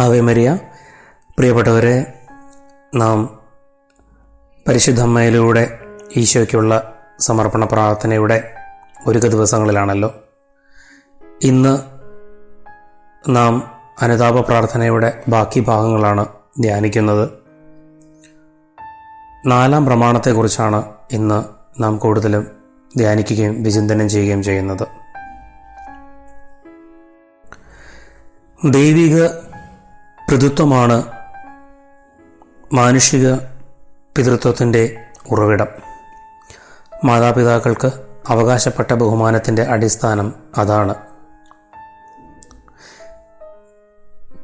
Ave Maria. പ്രിയപ്പെട്ടവരെ നാം പരിശുദ്ധമ്മയിലൂടെ ഈശോയ്ക്കുള്ള സമർപ്പണ പ്രാർത്ഥനയുടെ ഒരുക്ക ദിവസങ്ങളിലാണല്ലോ. ഇന്ന് നാം അനുതാപ പ്രാർത്ഥനയുടെ ബാക്കി ഭാഗങ്ങളാണ് ധ്യാനിക്കുന്നത്. നാലാം പ്രമാണത്തെക്കുറിച്ചാണ് ഇന്ന് നാം കൂടുതലും ധ്യാനിക്കുകയും വിചിന്തനം ചെയ്യുകയും ചെയ്യുന്നത്. ദൈവിക പിതൃത്വമാണ് മാനുഷിക പിതൃത്വത്തിന്റെ ഉറവിടം. മാതാപിതാക്കൾക്ക് അവകാശപ്പെട്ട ബഹുമാനത്തിന്റെ അടിസ്ഥാനം അതാണ്.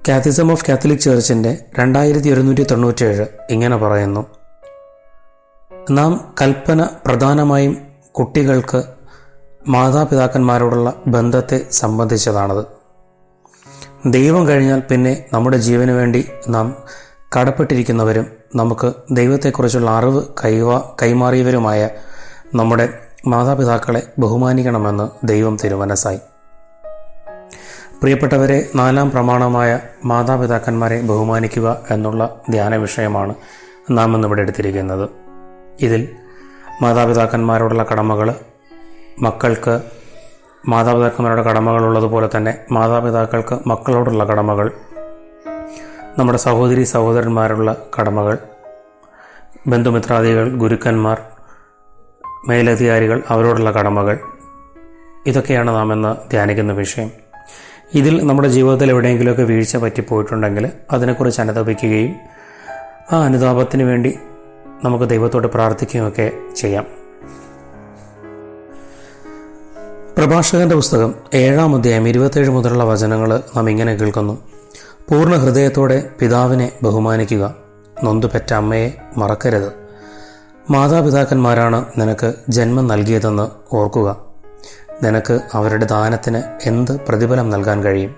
കാത്തിസം ഓഫ് കാത്തലിക് ചേർച്ചിന്റെ രണ്ടായിരത്തി ഒരുന്നൂറ്റി തൊണ്ണൂറ്റേഴ് ഇങ്ങനെ പറയുന്നു. നാം കൽപ്പന പ്രധാനമായും കുട്ടികൾക്ക് മാതാപിതാക്കന്മാരോടുള്ള ബന്ധത്തെ സംബന്ധിച്ചതാണത്. ദൈവം കഴിഞ്ഞാൽ പിന്നെ നമ്മുടെ ജീവന് വേണ്ടി നാം കടപ്പെട്ടിരിക്കുന്നവരും നമുക്ക് ദൈവത്തെക്കുറിച്ചുള്ള അറിവ് കൈവാ കൈമാറിയവരുമായ നമ്മുടെ മാതാപിതാക്കളെ ബഹുമാനിക്കണമെന്ന് ദൈവം തിരുമനസായി പ്രിയപ്പെട്ടവരെ നാലാം പ്രമാണമായ മാതാപിതാക്കന്മാരെ ബഹുമാനിക്കുക എന്നുള്ള ധ്യാന വിഷയമാണ് നാം ഇന്നിവിടെ എടുത്തിരിക്കുന്നത്. ഇതിൽ മാതാപിതാക്കന്മാരോടുള്ള കടമകൾ മക്കൾക്ക് മാതാപിതാക്കന്മാരുടെ കടമകളുള്ളതുപോലെ തന്നെ മാതാപിതാക്കൾക്ക് മക്കളോടുള്ള കടമകൾ നമ്മുടെ സഹോദരി സഹോദരന്മാരുള്ള കടമകൾ ബന്ധുമിത്രാദികൾ ഗുരുക്കന്മാർ മേലധികാരികൾ അവരോടുള്ള കടമകൾ. ഇതൊക്കെയാണ് നാം ഇന്ന് ധ്യാനിക്കുന്ന വിഷയം. ഇതിൽ നമ്മുടെ ജീവിതത്തിൽ എവിടെയെങ്കിലുമൊക്കെ വീഴ്ച പറ്റിപ്പോയിട്ടുണ്ടെങ്കിൽ അതിനെക്കുറിച്ച് അനുതപിക്കുകയും ആ അനുതാപത്തിന് വേണ്ടി നമുക്ക് ദൈവത്തോട് പ്രാർത്ഥിക്കുകയൊക്കെ ചെയ്യാം. പ്രഭാഷകന്റെ പുസ്തകം ഏഴാം അധ്യായം ഇരുപത്തേഴ് മുതലുള്ള വചനങ്ങൾ നാം ഇങ്ങനെ കേൾക്കുന്നു. പൂർണ ഹൃദയത്തോടെ പിതാവിനെ ബഹുമാനിക്കുക. നൊന്തുപെറ്റ അമ്മയെ മറക്കരുത്. മാതാപിതാക്കന്മാരാണ് നിനക്ക് ജന്മം നൽകിയതെന്ന് ഓർക്കുക. നിനക്ക് അവരുടെ ദാനത്തിന് എന്ത് പ്രതിഫലം നൽകാൻ കഴിയും?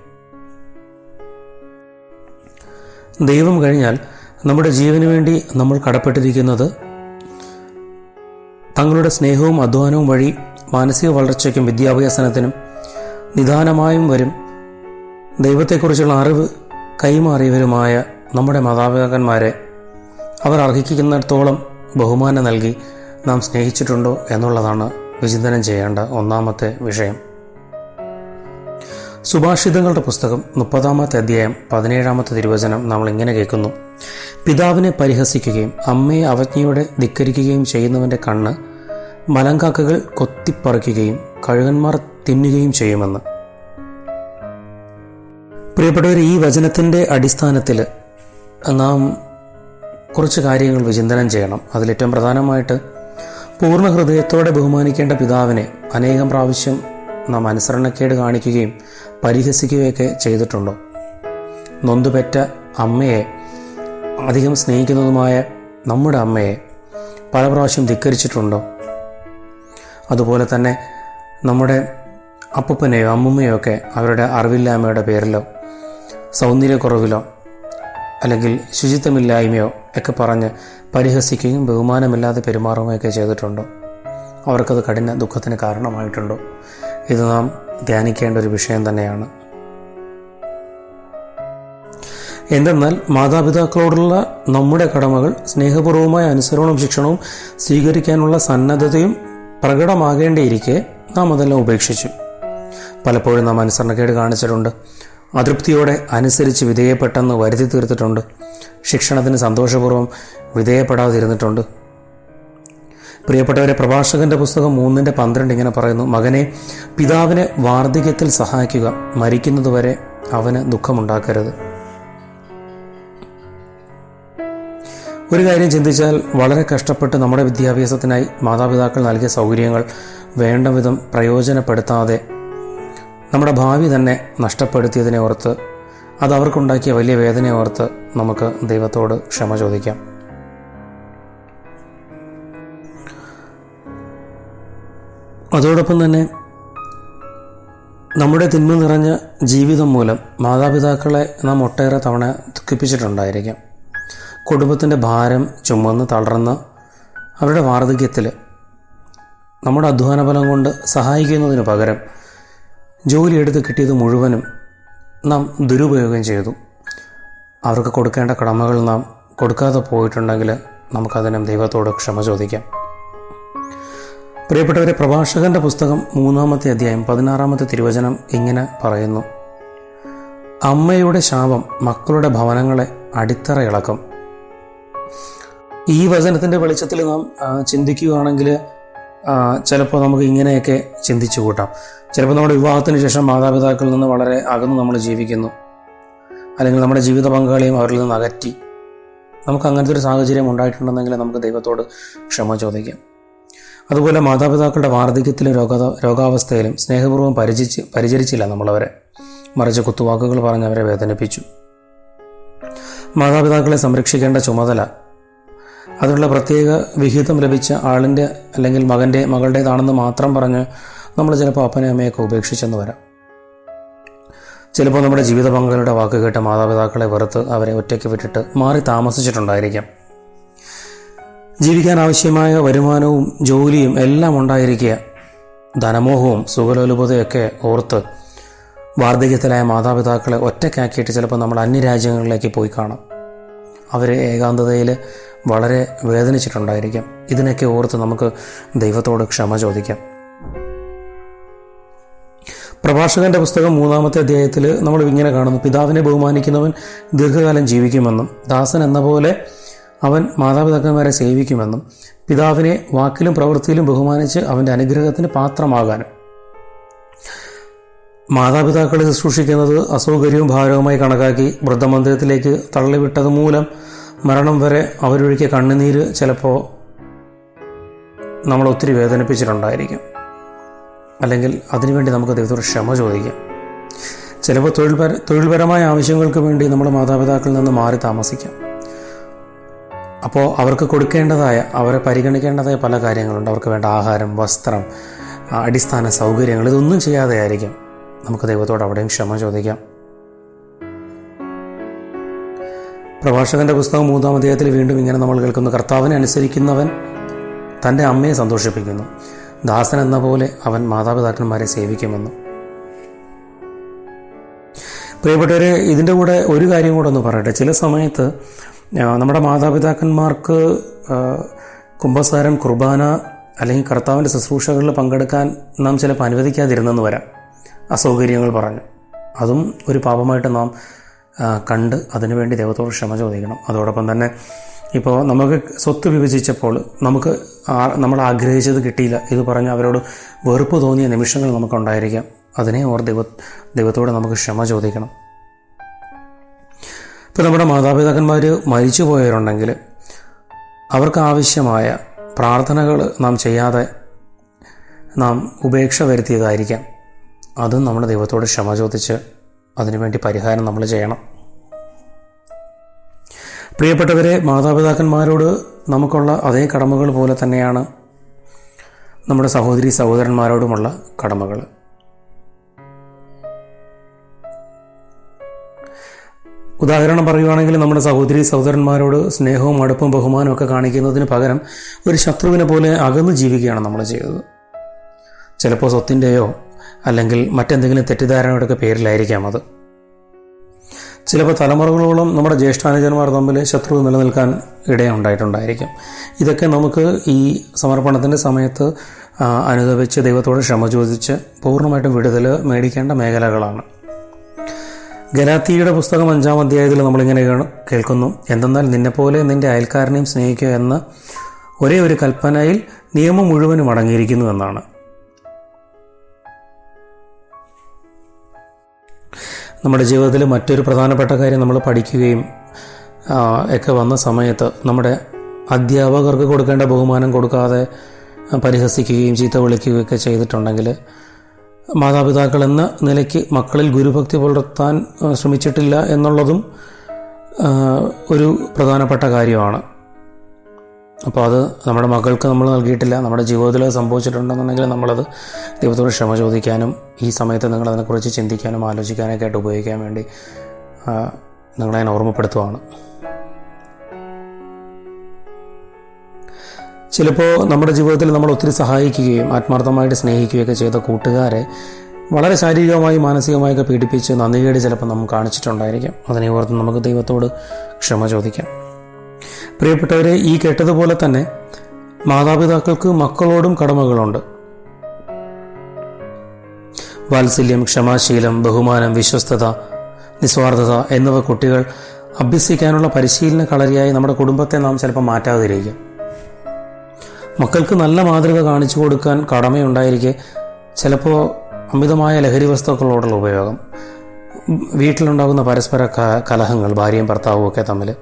ദൈവം കഴിഞ്ഞാൽ നമ്മുടെ ജീവന് വേണ്ടി നമ്മൾ കടപ്പെട്ടിരിക്കുന്നത് തങ്ങളുടെ സ്നേഹവും അധ്വാനവും വഴി മാനസിക വളർച്ചയ്ക്കും വിദ്യാഭ്യാസനത്തിനും നിദാനമായും വരും. ദൈവത്തെക്കുറിച്ചുള്ള അറിവ് കൈമാറിയവരുമായ നമ്മുടെ മാതാപിതാക്കന്മാരെ അവർ അർഹിക്കുന്നിടത്തോളം ബഹുമാനം നൽകി നാം സ്നേഹിച്ചിട്ടുണ്ടോ എന്നുള്ളതാണ് വിചിന്തനം ചെയ്യേണ്ട ഒന്നാമത്തെ വിഷയം. സുഭാഷിതങ്ങളുടെ പുസ്തകം മുപ്പതാമത്തെ അധ്യായം പതിനേഴാമത്തെ തിരുവചനം നമ്മൾ ഇങ്ങനെ കേൾക്കുന്നു. പിതാവിനെ പരിഹസിക്കുകയും അമ്മയെ അവജ്ഞയോടെ ധിക്കരിക്കുകയും ചെയ്യുന്നവന്റെ കണ്ണ് മലങ്കാക്കകൾ കൊത്തിപ്പറിക്കുകയും കഴുകന്മാർ തിന്നുകയും ചെയ്യുമെന്ന്. പ്രിയപ്പെട്ടവർ ഈ വചനത്തിന്റെ അടിസ്ഥാനത്തിൽ നാം കുറച്ച് കാര്യങ്ങൾ വിചിന്തനം ചെയ്യണം. അതിലേറ്റവും പ്രധാനമായിട്ട് പൂർണ ഹൃദയത്തോടെ ബഹുമാനിക്കേണ്ട പിതാവിനെ അനേകം പ്രാവശ്യം നാം അനുസരണക്കേട് കാണിക്കുകയും പരിഹസിക്കുകയൊക്കെ ചെയ്തിട്ടുണ്ടോ. നൊന്തുപെറ്റ അമ്മയെ അധികം സ്നേഹിക്കുന്നതുമായ നമ്മുടെ അമ്മയെ പല പ്രാവശ്യം ധിക്കരിച്ചിട്ടുണ്ടോ. അതുപോലെ തന്നെ നമ്മുടെ അപ്പൂപ്പനെയോ അമ്മുമ്മയോ ഒക്കെ അവരുടെ അറിവില്ലായ്മയുടെ പേരിലോ സൗന്ദര്യക്കുറവിലോ അല്ലെങ്കിൽ ശുചിത്വമില്ലായ്മയോ ഒക്കെ പറഞ്ഞ് പരിഹസിക്കുകയും ബഹുമാനമില്ലാതെ പെരുമാറുകയൊക്കെ ചെയ്തിട്ടുണ്ടോ. അവർക്കത് കഠിന ദുഃഖത്തിന് കാരണമായിട്ടുണ്ടോ? ഇത് നാം ധ്യാനിക്കേണ്ട ഒരു വിഷയം തന്നെയാണ്. എന്തെന്നാൽ മാതാപിതാക്കളോടുള്ള നമ്മുടെ കടമകൾ സ്നേഹപൂർവമായ അനുസരണവും ശിക്ഷണവും സ്വീകരിക്കാനുള്ള സന്നദ്ധതയും പ്രകടമാകേണ്ടിയിരിക്കെ നാം അതെല്ലാം ഉപേക്ഷിച്ചു. പലപ്പോഴും നാം അനുസരണക്കേട് കാണിച്ചിട്ടുണ്ട്. അതൃപ്തിയോടെ അനുസരിച്ച് വിധേയപ്പെട്ടെന്ന് വരുത്തി തീർത്തിട്ടുണ്ട്. ശിക്ഷണത്തിന് സന്തോഷപൂർവം വിധേയപ്പെടാതിരുന്നിട്ടുണ്ട്. പ്രിയപ്പെട്ടവരെ പ്രഭാഷകന്റെ പുസ്തകം മൂന്നിന്റെ പന്ത്രണ്ട് ഇങ്ങനെ പറയുന്നു മകനെ പിതാവിനെ വാർദ്ധക്യത്തിൽ സഹായിക്കുക. മരിക്കുന്നതുവരെ അവന് ദുഃഖമുണ്ടാക്കരുത്. ഒരു കാര്യം ചിന്തിച്ചാൽ വളരെ കഷ്ടപ്പെട്ട് നമ്മുടെ വിദ്യാഭ്യാസത്തിനായി മാതാപിതാക്കൾ നൽകിയ സൗകര്യങ്ങൾ വേണ്ട വിധം പ്രയോജനപ്പെടുത്താതെ നമ്മുടെ ഭാവി തന്നെ നഷ്ടപ്പെടുത്തിയതിനെ ഓർത്ത് അത് അവർക്കുണ്ടാക്കിയ വലിയ വേദനയെ ഓർത്ത് നമുക്ക് ദൈവത്തോട് ക്ഷമ ചോദിക്കാം. അതോടൊപ്പം തന്നെ നമ്മുടെ തിന്മ നിറഞ്ഞ ജീവിതം മൂലം മാതാപിതാക്കളെ നാം ഒട്ടേറെ തവണ ദുഃഖിപ്പിച്ചിട്ടുണ്ടായിരിക്കാം. കുടുംബത്തിന്റെ ഭാരം ചുമന്ന് തളർന്ന് അവരുടെ വാർദ്ധക്യത്തിൽ നമ്മുടെ അധ്വാനഫലം കൊണ്ട് സഹായിക്കുന്നതിന് പകരം ജോലിയെടുത്ത് കിട്ടിയത് മുഴുവനും നാം ദുരുപയോഗം ചെയ്തു. അവർക്ക് കൊടുക്കേണ്ട കടമകൾ നാം കൊടുക്കാതെ പോയിട്ടുണ്ടെങ്കിൽ നമുക്കതിനും ദൈവത്തോട് ക്ഷമ ചോദിക്കാം. പ്രിയപ്പെട്ടവരെ പ്രഭാഷകന്റെ പുസ്തകം മൂന്നാമത്തെ അധ്യായം പതിനാറാമത്തെ തിരുവചനം ഇങ്ങനെ പറയുന്നു. അമ്മയുടെ ശാപം മക്കളുടെ ഭവനങ്ങളെ അടിത്തറ ഇളക്കും. ഈ വചനത്തിന്റെ വെളിച്ചത്തിൽ നാം ചിന്തിക്കുകയാണെങ്കിൽ ചിലപ്പോൾ നമുക്ക് ഇങ്ങനെയൊക്കെ ചിന്തിച്ചു കൂട്ടാം. ചിലപ്പോൾ നമ്മുടെ വിവാഹത്തിന് ശേഷം മാതാപിതാക്കളിൽ നിന്ന് വളരെ അകന്ന് നമ്മൾ ജീവിക്കുന്നു. അല്ലെങ്കിൽ നമ്മുടെ ജീവിത പങ്കാളിയും അവരിൽ നിന്ന് അകറ്റി. നമുക്ക് അങ്ങനത്തെ ഒരു സാഹചര്യം ഉണ്ടായിട്ടുണ്ടെന്നെങ്കിൽ നമുക്ക് ദൈവത്തോട് ക്ഷമ ചോദിക്കാം. അതുപോലെ മാതാപിതാക്കളുടെ വാർദ്ധക്യത്തിലും രോഗ രോഗാവസ്ഥയിലും സ്നേഹപൂർവം പരിചരിച്ച് പരിചരിച്ചില്ല നമ്മളവരെ. മറിച്ച് കുത്തുവാക്കുകൾ പറഞ്ഞ് അവരെ വേദനിപ്പിച്ചു. മാതാപിതാക്കളെ സംരക്ഷിക്കേണ്ട ചുമതല. അതിനുള്ള പ്രത്യേക വിഹിതം ലഭിച്ച ആളിന്റെ അല്ലെങ്കിൽ മകന്റെ മകളുടേതാണെന്ന് മാത്രം പറഞ്ഞ് നമ്മൾ ചിലപ്പോൾ അപ്പനെ അമ്മയൊക്കെ ഉപേക്ഷിച്ചെന്ന് വരാം. ചിലപ്പോൾ നമ്മുടെ ജീവിത പങ്കാളിയുടെ വാക്ക് കേട്ട് മാതാപിതാക്കളെ വെറുത്ത് അവരെ ഒറ്റയ്ക്ക് വിട്ടിട്ട് മാറി താമസിച്ചിട്ടുണ്ടായിരിക്കാം. ജീവിക്കാൻ ആവശ്യമായ വരുമാനവും ജോലിയും എല്ലാം ഉണ്ടായിരിക്കുക. ധനമോഹവും സുഖലോലുപതയൊക്കെ ഓർത്ത് വാർദ്ധക്യത്തിലായ മാതാപിതാക്കളെ ഒറ്റക്കാക്കിയിട്ട് ചിലപ്പോൾ നമ്മൾ അന്യരാജ്യങ്ങളിലേക്ക് പോയി കാണാം. അവർ ഏകാന്തതയിൽ വളരെ വേദനിച്ചിട്ടുണ്ടായിരിക്കാം. ഇതിനൊക്കെ ഓർത്ത് നമുക്ക് ദൈവത്തോട് ക്ഷമ ചോദിക്കാം. പ്രഭാഷകന്റെ പുസ്തകം മൂന്നാമത്തെ അധ്യായത്തിൽ നമ്മൾ ഇങ്ങനെ കാണുന്നു. പിതാവിനെ ബഹുമാനിക്കുന്നവൻ ദീർഘകാലം ജീവിക്കുമെന്നും ദാസൻ എന്ന പോലെ അവൻ മാതാപിതാക്കന്മാരെ സേവിക്കുമെന്നും പിതാവിനെ വാക്കിലും പ്രവൃത്തിയിലും ബഹുമാനിച്ച് അവന്റെ അനുഗ്രഹത്തിന് പാത്രമാകാനും മാതാപിതാക്കളെ ശുശ്രൂഷിക്കുന്നത് അസൗകര്യവും ഭാരവുമായി കണക്കാക്കി വൃദ്ധമന്ദിരത്തിലേക്ക് തള്ളിവിട്ടത് മൂലം മരണം വരെ അവരൊഴുക്കിയ കണ്ണുനീര് ചിലപ്പോൾ നമ്മൾ ഒത്തിരി വേദനിപ്പിച്ചിട്ടുണ്ടായിരിക്കും. അല്ലെങ്കിൽ അതിനുവേണ്ടി നമുക്ക് ദൈവത്തോട് ക്ഷമ ചോദിക്കാം. ചിലപ്പോൾ തൊഴിൽപര തൊഴിൽപരമായ ആവശ്യങ്ങൾക്ക് വേണ്ടി നമ്മൾ മാതാപിതാക്കളിൽ നിന്ന് മാറി താമസിക്കാം. അപ്പോൾ അവർക്ക് കൊടുക്കേണ്ടതായ അവരെ പരിഗണിക്കേണ്ടതായ പല കാര്യങ്ങളുണ്ട്. അവർക്ക് വേണ്ട ആഹാരം വസ്ത്രം അടിസ്ഥാന സൗകര്യങ്ങൾ ഇതൊന്നും ചെയ്യാതെ ആയിരിക്കും നമുക്ക് ദൈവത്തോട് അവിടെയും ക്ഷമ ചോദിക്കാം. പ്രഭാഷകന്റെ പുസ്തകം മൂന്നാം അധ്യായത്തിൽ വീണ്ടും ഇങ്ങനെ നമ്മൾ കേൾക്കുന്നു. കർത്താവിനെ അനുസരിക്കുന്നവൻ തന്റെ അമ്മയെ സന്തോഷിപ്പിക്കുന്നു. ദാസൻ എന്ന പോലെ അവൻ മാതാപിതാക്കന്മാരെ സേവിക്കുമെന്ന്. പ്രിയപ്പെട്ടവരെ ഇതിന്റെ കൂടെ ഒരു കാര്യം കൂടെ ഒന്ന് പറയട്ടെ. ചില സമയത്ത് നമ്മുടെ മാതാപിതാക്കന്മാർക്ക് കുംഭസാരം കുർബാന അല്ലെങ്കിൽ കർത്താവിന്റെ ശുശ്രൂഷകളിൽ പങ്കെടുക്കാൻ നാം ചിലപ്പോൾ അനുവദിക്കാതിരുന്നെന്ന് വരാം. അസൗകര്യങ്ങൾ പറഞ്ഞു. അതും ഒരു പാപമായിട്ട് നാം കണ്ട് അതിനുവേണ്ടി ദൈവത്തോട് ക്ഷമ ചോദിക്കണം. അതോടൊപ്പം തന്നെ ഇപ്പോൾ നമുക്ക് സ്വത്ത് വിഭജിച്ചപ്പോൾ നമുക്ക് നമ്മൾ ആഗ്രഹിച്ചത് കിട്ടിയില്ല. ഇത് പറഞ്ഞ് അവരോട് വെറുപ്പ് തോന്നിയ നിമിഷങ്ങൾ നമുക്കുണ്ടായിരിക്കാം. അതിനെ ഓർ ദൈവ ദൈവത്തോട് നമുക്ക് ക്ഷമ ചോദിക്കണം. ഇപ്പോൾ നമ്മുടെ മാതാപിതാക്കന്മാർ മരിച്ചു പോയവരുണ്ടെങ്കിൽ അവർക്ക് ആവശ്യമായ പ്രാർത്ഥനകൾ നാം ചെയ്യാതെ നാം ഉപേക്ഷ വരുത്തിയതായിരിക്കാം. അതും നമ്മൾ ദൈവത്തോട് ക്ഷമ ചോദിച്ച് അതിനുവേണ്ടി പരിഹാരം നമ്മൾ ചെയ്യണം. പ്രിയപ്പെട്ടവരെ മാതാപിതാക്കന്മാരോട് നമുക്കുള്ള അതേ കടമകൾ പോലെ തന്നെയാണ് നമ്മുടെ സഹോദരി സഹോദരന്മാരോടുമുള്ള കടമകൾ. ഉദാഹരണം പറയുകയാണെങ്കിൽ നമ്മുടെ സഹോദരി സഹോദരന്മാരോട് സ്നേഹവും അടുപ്പും ബഹുമാനവും ഒക്കെ കാണിക്കുന്നതിന് പകരം ഒരു ശത്രുവിനെ പോലെ അകന്ന് ജീവിക്കുകയാണ് നമ്മൾ ചെയ്തത്. ചിലപ്പോൾ സ്വത്തിന്റെയോ അല്ലെങ്കിൽ മറ്റെന്തെങ്കിലും തെറ്റിദ്ധാരണയുടെയൊക്കെ പേരിലായിരിക്കാം അത്. ചിലപ്പോൾ തലമുറകളോളം നമ്മുടെ ജ്യേഷ്ഠാനുജന്മാർ തമ്മിൽ ശത്രു നിലനിൽക്കാൻ ഇടയുണ്ടായിട്ടുണ്ടായിരിക്കും. ഇതൊക്കെ നമുക്ക് ഈ സമർപ്പണത്തിന്റെ സമയത്ത് അനുഭവിച്ച് ദൈവത്തോട് ക്ഷമ ചോദിച്ച് പൂർണമായിട്ടും വിടുതൽ മേടിക്കേണ്ട മേഖലകളാണ്. ഗലാത്തിയുടെ പുസ്തകം അഞ്ചാം അധ്യായത്തിൽ നമ്മളിങ്ങനെ കേൾ- കേൾക്കുന്നു. എന്തെന്നാൽ നിന്നെപ്പോലെ നിന്റെ അയൽക്കാരനെയും സ്നേഹിക്കുക എന്ന ഒരേ ഒരു കൽപ്പനയിൽ നിയമം മുഴുവനും അടങ്ങിയിരിക്കുന്നു എന്നാണ്. നമ്മുടെ ജീവിതത്തിൽ മറ്റൊരു പ്രധാനപ്പെട്ട കാര്യം നമ്മൾ പഠിക്കുകയും ഒക്കെ വന്ന സമയത്ത് നമ്മുടെ അധ്യാപകർക്ക് കൊടുക്കേണ്ട ബഹുമാനം കൊടുക്കാതെ പരിഹസിക്കുകയും ചീത്ത വിളിക്കുകയും ഒക്കെ ചെയ്തിട്ടുണ്ടെങ്കിൽ മാതാപിതാക്കൾ എന്ന നിലയ്ക്ക് മക്കളിൽ ഗുരുഭക്തി പുലർത്താൻ ശ്രമിച്ചിട്ടില്ല എന്നുള്ളതും ഒരു പ്രധാനപ്പെട്ട കാര്യമാണ്. അപ്പോൾ അത് നമ്മുടെ മകൾക്ക് നമ്മൾ നൽകിയിട്ടില്ല. നമ്മുടെ ജീവിതത്തിൽ അത് സംഭവിച്ചിട്ടുണ്ടെന്നുണ്ടെങ്കിൽ നമ്മളത് ദൈവത്തോട് ക്ഷമ ചോദിക്കാനും ഈ സമയത്ത് നിങ്ങൾ അതിനെക്കുറിച്ച് ചിന്തിക്കാനും ആലോചിക്കാനൊക്കെ ആയിട്ട് ഉപയോഗിക്കാൻ വേണ്ടി ആ, നിങ്ങളെ ഞാൻ ഓർമ്മപ്പെടുത്തുവാണ്. ചിലപ്പോൾ നമ്മുടെ ജീവിതത്തിൽ നമ്മൾ ഒത്തിരി സഹായിക്കുകയും ആത്മാർത്ഥമായിട്ട് സ്നേഹിക്കുകയൊക്കെ ചെയ്ത കൂട്ടുകാരെ വളരെ ശാരീരികമായി മാനസികമായൊക്കെ പീഡിപ്പിച്ച് നന്ദികേട് ചിലപ്പോൾ നമ്മൾ കാണിച്ചിട്ടുണ്ടായിരിക്കാം. അതിനെ ഓർത്ത് നമുക്ക് ദൈവത്തോട് ക്ഷമ ചോദിക്കാം. പ്രിയപ്പെട്ടവരെ ഈ കേട്ടതുപോലെ തന്നെ മാതാപിതാക്കൾക്ക് മക്കളോടും കടമകളുണ്ട്. വാത്സല്യം ക്ഷമാശീലം ബഹുമാനം വിശ്വസ്തത നിസ്വാർത്ഥത എന്നിവ കുട്ടികൾ അഭ്യസിക്കാനുള്ള പരിശീലന കളരിയായി നമ്മുടെ കുടുംബത്തെ നാം ചിലപ്പോൾ മാറ്റാതിരിക്കും. മക്കൾക്ക് നല്ല മാതൃക കാണിച്ചു കൊടുക്കാൻ കടമയുണ്ടായിരിക്കെ ചിലപ്പോൾ അമിതമായ ലഹരി വസ്തുക്കളോടുള്ള ഉപയോഗം. വീട്ടിലുണ്ടാകുന്ന പരസ്പര കലഹങ്ങൾ ഭാര്യയും ഭർത്താവും ഒക്കെ തമ്മിൽ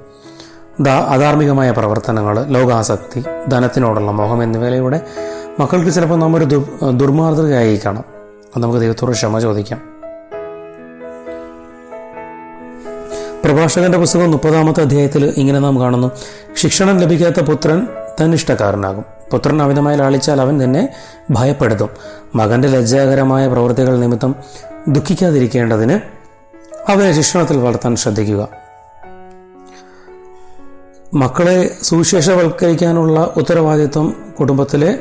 അധാർമികമായ പ്രവർത്തനങ്ങൾ ലോകാസക്തി ധനത്തിനോടുള്ള മോഹം എന്നിവയിലൂടെ മക്കൾക്ക് ചിലപ്പോൾ നാം ഒരു ദു- ദുർമാതൃകയായി കാണാം. നമുക്ക് ദൈവത്തോട് ക്ഷമ ചോദിക്കാം. പ്രഭാഷകന്റെ പുസ്തകം മുപ്പതാമത്തെ അധ്യായത്തിൽ ഇങ്ങനെ നാം കാണുന്നു. ശിക്ഷണം ലഭിക്കാത്ത പുത്രൻ തന്നിഷ്ടക്കാരനാകും പുത്രൻ അമിതമായി ലാളിച്ചാൽ അവൻ തന്നെ ഭയപ്പെടുത്തും. മകന്റെ ലജ്ജാകരമായ പ്രവൃത്തികൾ നിമിത്തം ദുഃഖിക്കാതിരിക്കേണ്ടതിന് അവനെ ശിക്ഷണത്തിൽ വളർത്താൻ ശ്രദ്ധിക്കുക. മക്കളെ സുവിശേഷവൽക്കരിക്കാനുള്ള ഉത്തരവാദിത്വം കുടുംബത്തിലെ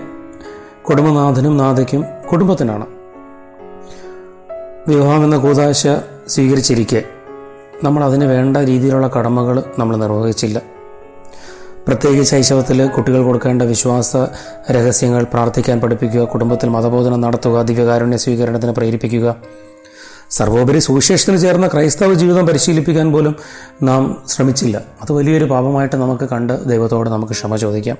കുടുംബനാഥനും നാഥയ്ക്കും കുടുംബത്തിനാണ്. വിവാഹമെന്ന കൂതാശ സ്വീകരിച്ചിരിക്കെ. നമ്മൾ അതിന് വേണ്ട രീതിയിലുള്ള കടമകൾ നമ്മൾ നിർവഹിച്ചില്ല. പ്രത്യേകിച്ച് ശൈശവത്തിൽ കുട്ടികൾ കൊടുക്കേണ്ട വിശ്വാസ രഹസ്യങ്ങൾ പ്രാർത്ഥിക്കാൻ പഠിപ്പിക്കുക കുടുംബത്തിൽ മതബോധനം നടത്തുക ദിവ്യകാരുണ്യ സ്വീകരണത്തിന് പ്രേരിപ്പിക്കുക സർവോപരി സുവിശേഷത്തിന് ചേർന്ന ക്രൈസ്തവ ജീവിതം പരിശീലിപ്പിക്കാൻ പോലും നാം ശ്രമിച്ചില്ല. അത് വലിയൊരു പാപമായിട്ട് നമുക്ക് കണ്ട് ദൈവത്തോട് നമുക്ക് ക്ഷമ ചോദിക്കാം.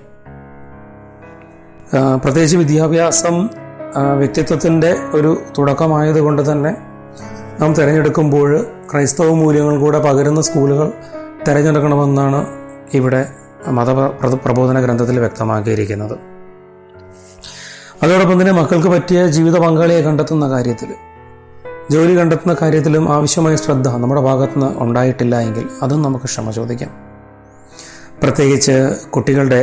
പ്രത്യേകിച്ച് വിദ്യാഭ്യാസം വ്യക്തിത്വത്തിന്റെ ഒരു തുടക്കമായതുകൊണ്ട് തന്നെ നാം തിരഞ്ഞെടുക്കുമ്പോൾ ക്രൈസ്തവ മൂല്യങ്ങൾ കൂടെ പകരുന്ന സ്കൂളുകൾ തിരഞ്ഞെടുക്കണമെന്നാണ് ഇവിടെ മത പ്രബോധന ഗ്രന്ഥത്തിൽ വ്യക്തമാക്കിയിരിക്കുന്നത്. അതോടൊപ്പം തന്നെ മക്കൾക്ക് പറ്റിയ ജീവിത പങ്കാളിയെ കണ്ടെത്തുന്ന കാര്യത്തിൽ ജോലി കണ്ടെത്തുന്ന കാര്യത്തിലും ആവശ്യമായ ശ്രദ്ധ നമ്മുടെ ഭാഗത്തുനിന്ന് ഉണ്ടായിട്ടില്ല എങ്കിൽ അതും നമുക്ക് ക്ഷമ ചോദിക്കാം. പ്രത്യേകിച്ച് കുട്ടികളുടെ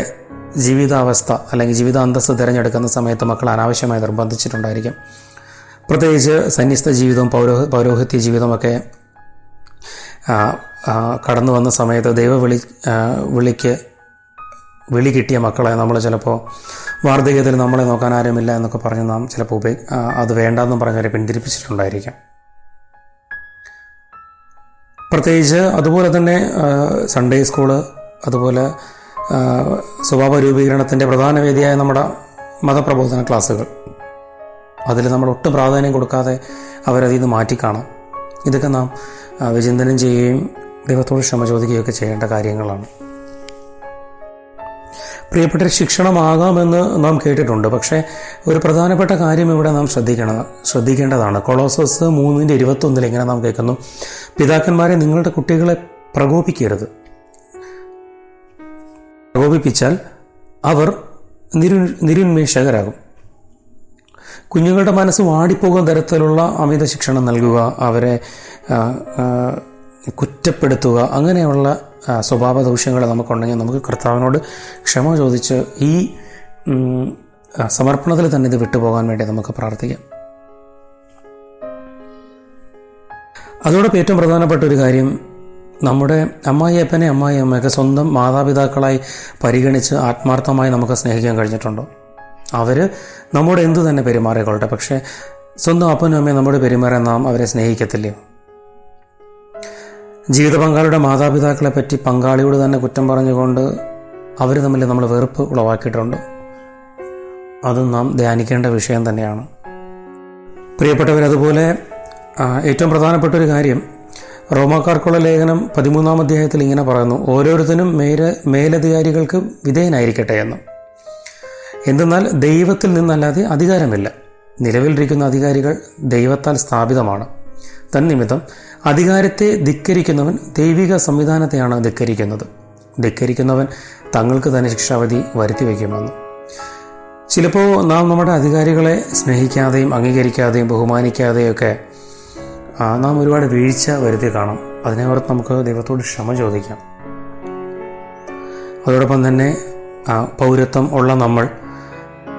ജീവിതാവസ്ഥ അല്ലെങ്കിൽ ജീവിത അന്തസ്സ് തിരഞ്ഞെടുക്കുന്ന സമയത്ത് മക്കൾ അനാവശ്യമായി നിർബന്ധിച്ചിട്ടുണ്ടായിരിക്കും. പ്രത്യേകിച്ച് സന്യസ്ത ജീവിതവും പൗരോഹ പൗരോഹിത്യ ജീവിതമൊക്കെ കടന്നു വന്ന സമയത്ത് ദൈവവിളി വിളിക്ക് വിളി കിട്ടിയ മക്കളെ നമ്മൾ ചിലപ്പോൾ വാർദ്ധക്യത്തിൽ നമ്മളെ നോക്കാൻ ആരുമില്ല എന്നൊക്കെ പറഞ്ഞ് നാം ചിലപ്പോൾ ഉപയോഗ അത് വേണ്ടെന്നും പറഞ്ഞവരെ പിന്തിരിപ്പിച്ചിട്ടുണ്ടായിരിക്കാം. പ്രത്യേകിച്ച് അതുപോലെ തന്നെ സൺഡേ സ്കൂൾ അതുപോലെ സ്വഭാവ രൂപീകരണത്തിന്റെ പ്രധാന വേദിയായ നമ്മുടെ മതപ്രബോധന ക്ലാസ്സുകൾ. അതിൽ നമ്മൾ ഒട്ടും പ്രാധാന്യം കൊടുക്കാതെ അവരതിൽ നിന്ന് മാറ്റിക്കാണാം. ഇതൊക്കെ നാം വിചിന്തനം ചെയ്യുകയും ദൈവത്തോട് ക്ഷമ ചോദിക്കുകയൊക്കെ ചെയ്യേണ്ട കാര്യങ്ങളാണ്. പ്രിയപ്പെട്ട ശിക്ഷണമാകാമെന്ന് നാം കേട്ടിട്ടുണ്ട്. പക്ഷേ ഒരു പ്രധാനപ്പെട്ട കാര്യം ഇവിടെ നാം ശ്രദ്ധിക്കണം ശ്രദ്ധിക്കേണ്ടതാണ്. കൊളോസസ് മൂന്നിന്റെ ഇരുപത്തൊന്നിൽ ഇങ്ങനെ നാം കേൾക്കുന്നു. പിതാക്കന്മാരെ നിങ്ങളുടെ കുട്ടികളെ പ്രകോപിക്കരുത് പ്രകോപിപ്പിച്ചാൽ അവർ നിരു നിരുന്മേഷകരാകും. കുഞ്ഞുങ്ങളുടെ മനസ്സ് വാടിപ്പോകുന്ന തരത്തിലുള്ള അമിത ശിക്ഷണം നൽകുക അവരെ കുറ്റപ്പെടുത്തുക അങ്ങനെയുള്ള സ്വഭാവ ദൂഷ്യങ്ങൾ നമുക്കുണ്ടെങ്കിൽ നമുക്ക് കർത്താവിനോട് ക്ഷമ ചോദിച്ച് ഈ സമർപ്പണത്തിൽ തന്നെ ഇത് വിട്ടുപോകാൻ വേണ്ടി നമുക്ക് പ്രാർത്ഥിക്കാം. അതോടൊപ്പം ഏറ്റവും പ്രധാനപ്പെട്ട ഒരു കാര്യം നമ്മുടെ അമ്മായിയപ്പനെ അമ്മായിയമ്മയൊക്കെ സ്വന്തം മാതാപിതാക്കളായി പരിഗണിച്ച് ആത്മാർത്ഥമായി നമുക്ക് സ്നേഹിക്കാൻ കഴിഞ്ഞിട്ടുണ്ടോ? അവർ നമ്മുടെ എന്തു തന്നെ പെരുമാറിക്കൊള്ളട്ടെ പക്ഷേ സ്വന്തം അപ്പനും അമ്മയും നമ്മുടെ പെരുമാറാൻ നാം അവരെ സ്നേഹിക്കത്തില്ലയോ ജീവിത പങ്കാളിയുടെ മാതാപിതാക്കളെ പറ്റി പങ്കാളിയോട് തന്നെ കുറ്റം പറഞ്ഞുകൊണ്ട് അവർ തമ്മിൽ നമ്മൾ വെറുപ്പ് ഉളവാക്കിയിട്ടുണ്ട്. അത് നാം ധ്യാനിക്കേണ്ട വിഷയം തന്നെയാണ്. പ്രിയപ്പെട്ടവരതുപോലെ ഏറ്റവും പ്രധാനപ്പെട്ട ഒരു കാര്യം റോമാക്കാർക്കുള്ള ലേഖനം പതിമൂന്നാം അധ്യായത്തിൽ ഇങ്ങനെ പറയുന്നു ഓരോരുത്തരും മേല മേലധികാരികൾക്ക് വിധേയനായിരിക്കട്ടെ എന്ന്. എന്തെന്നാൽ ദൈവത്തിൽ നിന്നല്ലാതെ അധികാരമില്ല. നിലവിലിരിക്കുന്ന അധികാരികൾ ദൈവത്താൽ സ്ഥാപിതമാണ്. തന്നിമിത്തം അധികാരത്തെ ധിക്കരിക്കുന്നവൻ ദൈവിക സംവിധാനത്തെയാണ് ധിക്കരിക്കുന്നത്. ധിക്കരിക്കുന്നവൻ തങ്ങൾക്ക് തന്നെ ശിക്ഷാവധി വരുത്തി വയ്ക്കുമെന്ന് ചിലപ്പോൾ നാം നമ്മുടെ അധികാരികളെ സ്നേഹിക്കാതെയും അംഗീകരിക്കാതെയും ബഹുമാനിക്കാതെയും ഒക്കെ നാം ഒരുപാട് വീഴ്ച വരുത്തി കാണും. അതിനെ ഓർത്ത് നമുക്ക് ദൈവത്തോട് ക്ഷമ ചോദിക്കാം. അതോടൊപ്പം തന്നെ പൗരത്വം ഉള്ള നമ്മൾ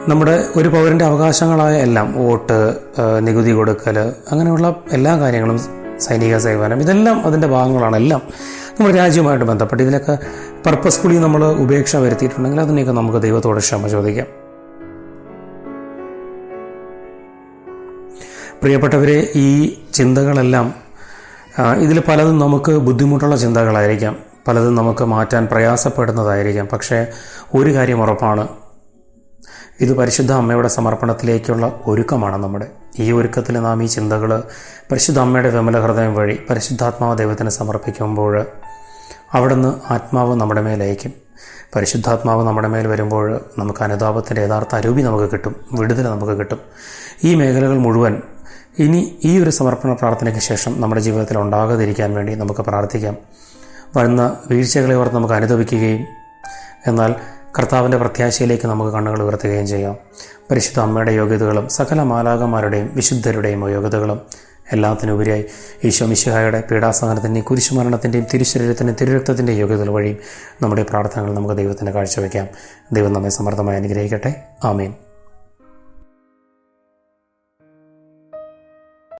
നമ്മുടെ ഒരു പൗരന്റെ അവകാശങ്ങളായ എല്ലാം വോട്ട് നികുതി കൊടുക്കൽ അങ്ങനെയുള്ള എല്ലാ കാര്യങ്ങളും സൈനിക സേവനം. ഇതെല്ലാം അതിന്റെ ഭാഗങ്ങളാണ്. എല്ലാം നമ്മുടെ രാജ്യവുമായിട്ട് ബന്ധപ്പെട്ട് ഇതിനൊക്കെ പർപ്പസ്ഫുള്ളി നമ്മൾ ഉപേക്ഷ വരുത്തിയിട്ടുണ്ടെങ്കിൽ അതിനെയൊക്കെ നമുക്ക് ദൈവത്തോട് ക്ഷമ ചോദിക്കാം. പ്രിയപ്പെട്ടവരെ ഈ ചിന്തകളെല്ലാം ഇതിൽ പലതും നമുക്ക് ബുദ്ധിമുട്ടുള്ള ചിന്തകളായിരിക്കാം. പലതും നമുക്ക് മാറ്റാൻ പ്രയാസപ്പെടുന്നതായിരിക്കാം. പക്ഷേ ഒരു കാര്യം ഉറപ്പാണ്. ഇത് പരിശുദ്ധ അമ്മയുടെ സമർപ്പണത്തിലേക്കുള്ള ഒരുക്കമാണ് നമ്മുടെ. ഈ ഒരുക്കത്തിൽ നാം ഈ ചിന്തകൾ പരിശുദ്ധ അമ്മയുടെ വിമല ഹൃദയം വഴി പരിശുദ്ധാത്മാവ് ദൈവത്തിന് സമർപ്പിക്കുമ്പോൾ അവിടുന്ന് ആത്മാവ് നമ്മുടെ മേലയക്കും പരിശുദ്ധാത്മാവ് നമ്മുടെ മേൽ വരുമ്പോൾ നമുക്ക് അനുതാപത്തിന്റെ യഥാർത്ഥ അരൂപി നമുക്ക് കിട്ടും. വിടുതൽ നമുക്ക് കിട്ടും. ഈ മേഖലകൾ മുഴുവൻ ഇനി ഈ ഒരു സമർപ്പണ പ്രാർത്ഥനയ്ക്ക് ശേഷം നമ്മുടെ ജീവിതത്തിൽ ഉണ്ടാകാതിരിക്കാൻ വേണ്ടി നമുക്ക് പ്രാർത്ഥിക്കാം. വരുന്ന വീഴ്ചകളെ ഓർത്ത് നമുക്ക് അനുദപിക്കുകയും എന്നാൽ കർത്താവിന്റെ പ്രത്യാശയിലേക്ക് നമുക്ക് കണ്ണുകൾ ഉയർത്തുകയും ചെയ്യാം. പരിശുദ്ധ അമ്മയുടെ യോഗ്യതകളും സകല മാലാകന്മാരുടെയും വിശുദ്ധരുടെയും യോഗ്യതകളും എല്ലാത്തിനുപരിയായി ഈശോ മിശിഹായുടെ പീഡാസഹനത്തിന്റെയും കുരിശുമരണത്തിന്റെയും തിരുശരീരത്തിന്റെയും തിരുരക്തത്തിന്റെയും യോഗ്യതകൾ വഴിയും നമ്മുടെ പ്രാർത്ഥനകൾ നമുക്ക് ദൈവത്തിന്റെ കാഴ്ചവെക്കാം. ദൈവം നമ്മെ സമർത്ഥമായി അനുഗ്രഹിക്കട്ടെ. ആമീൻ.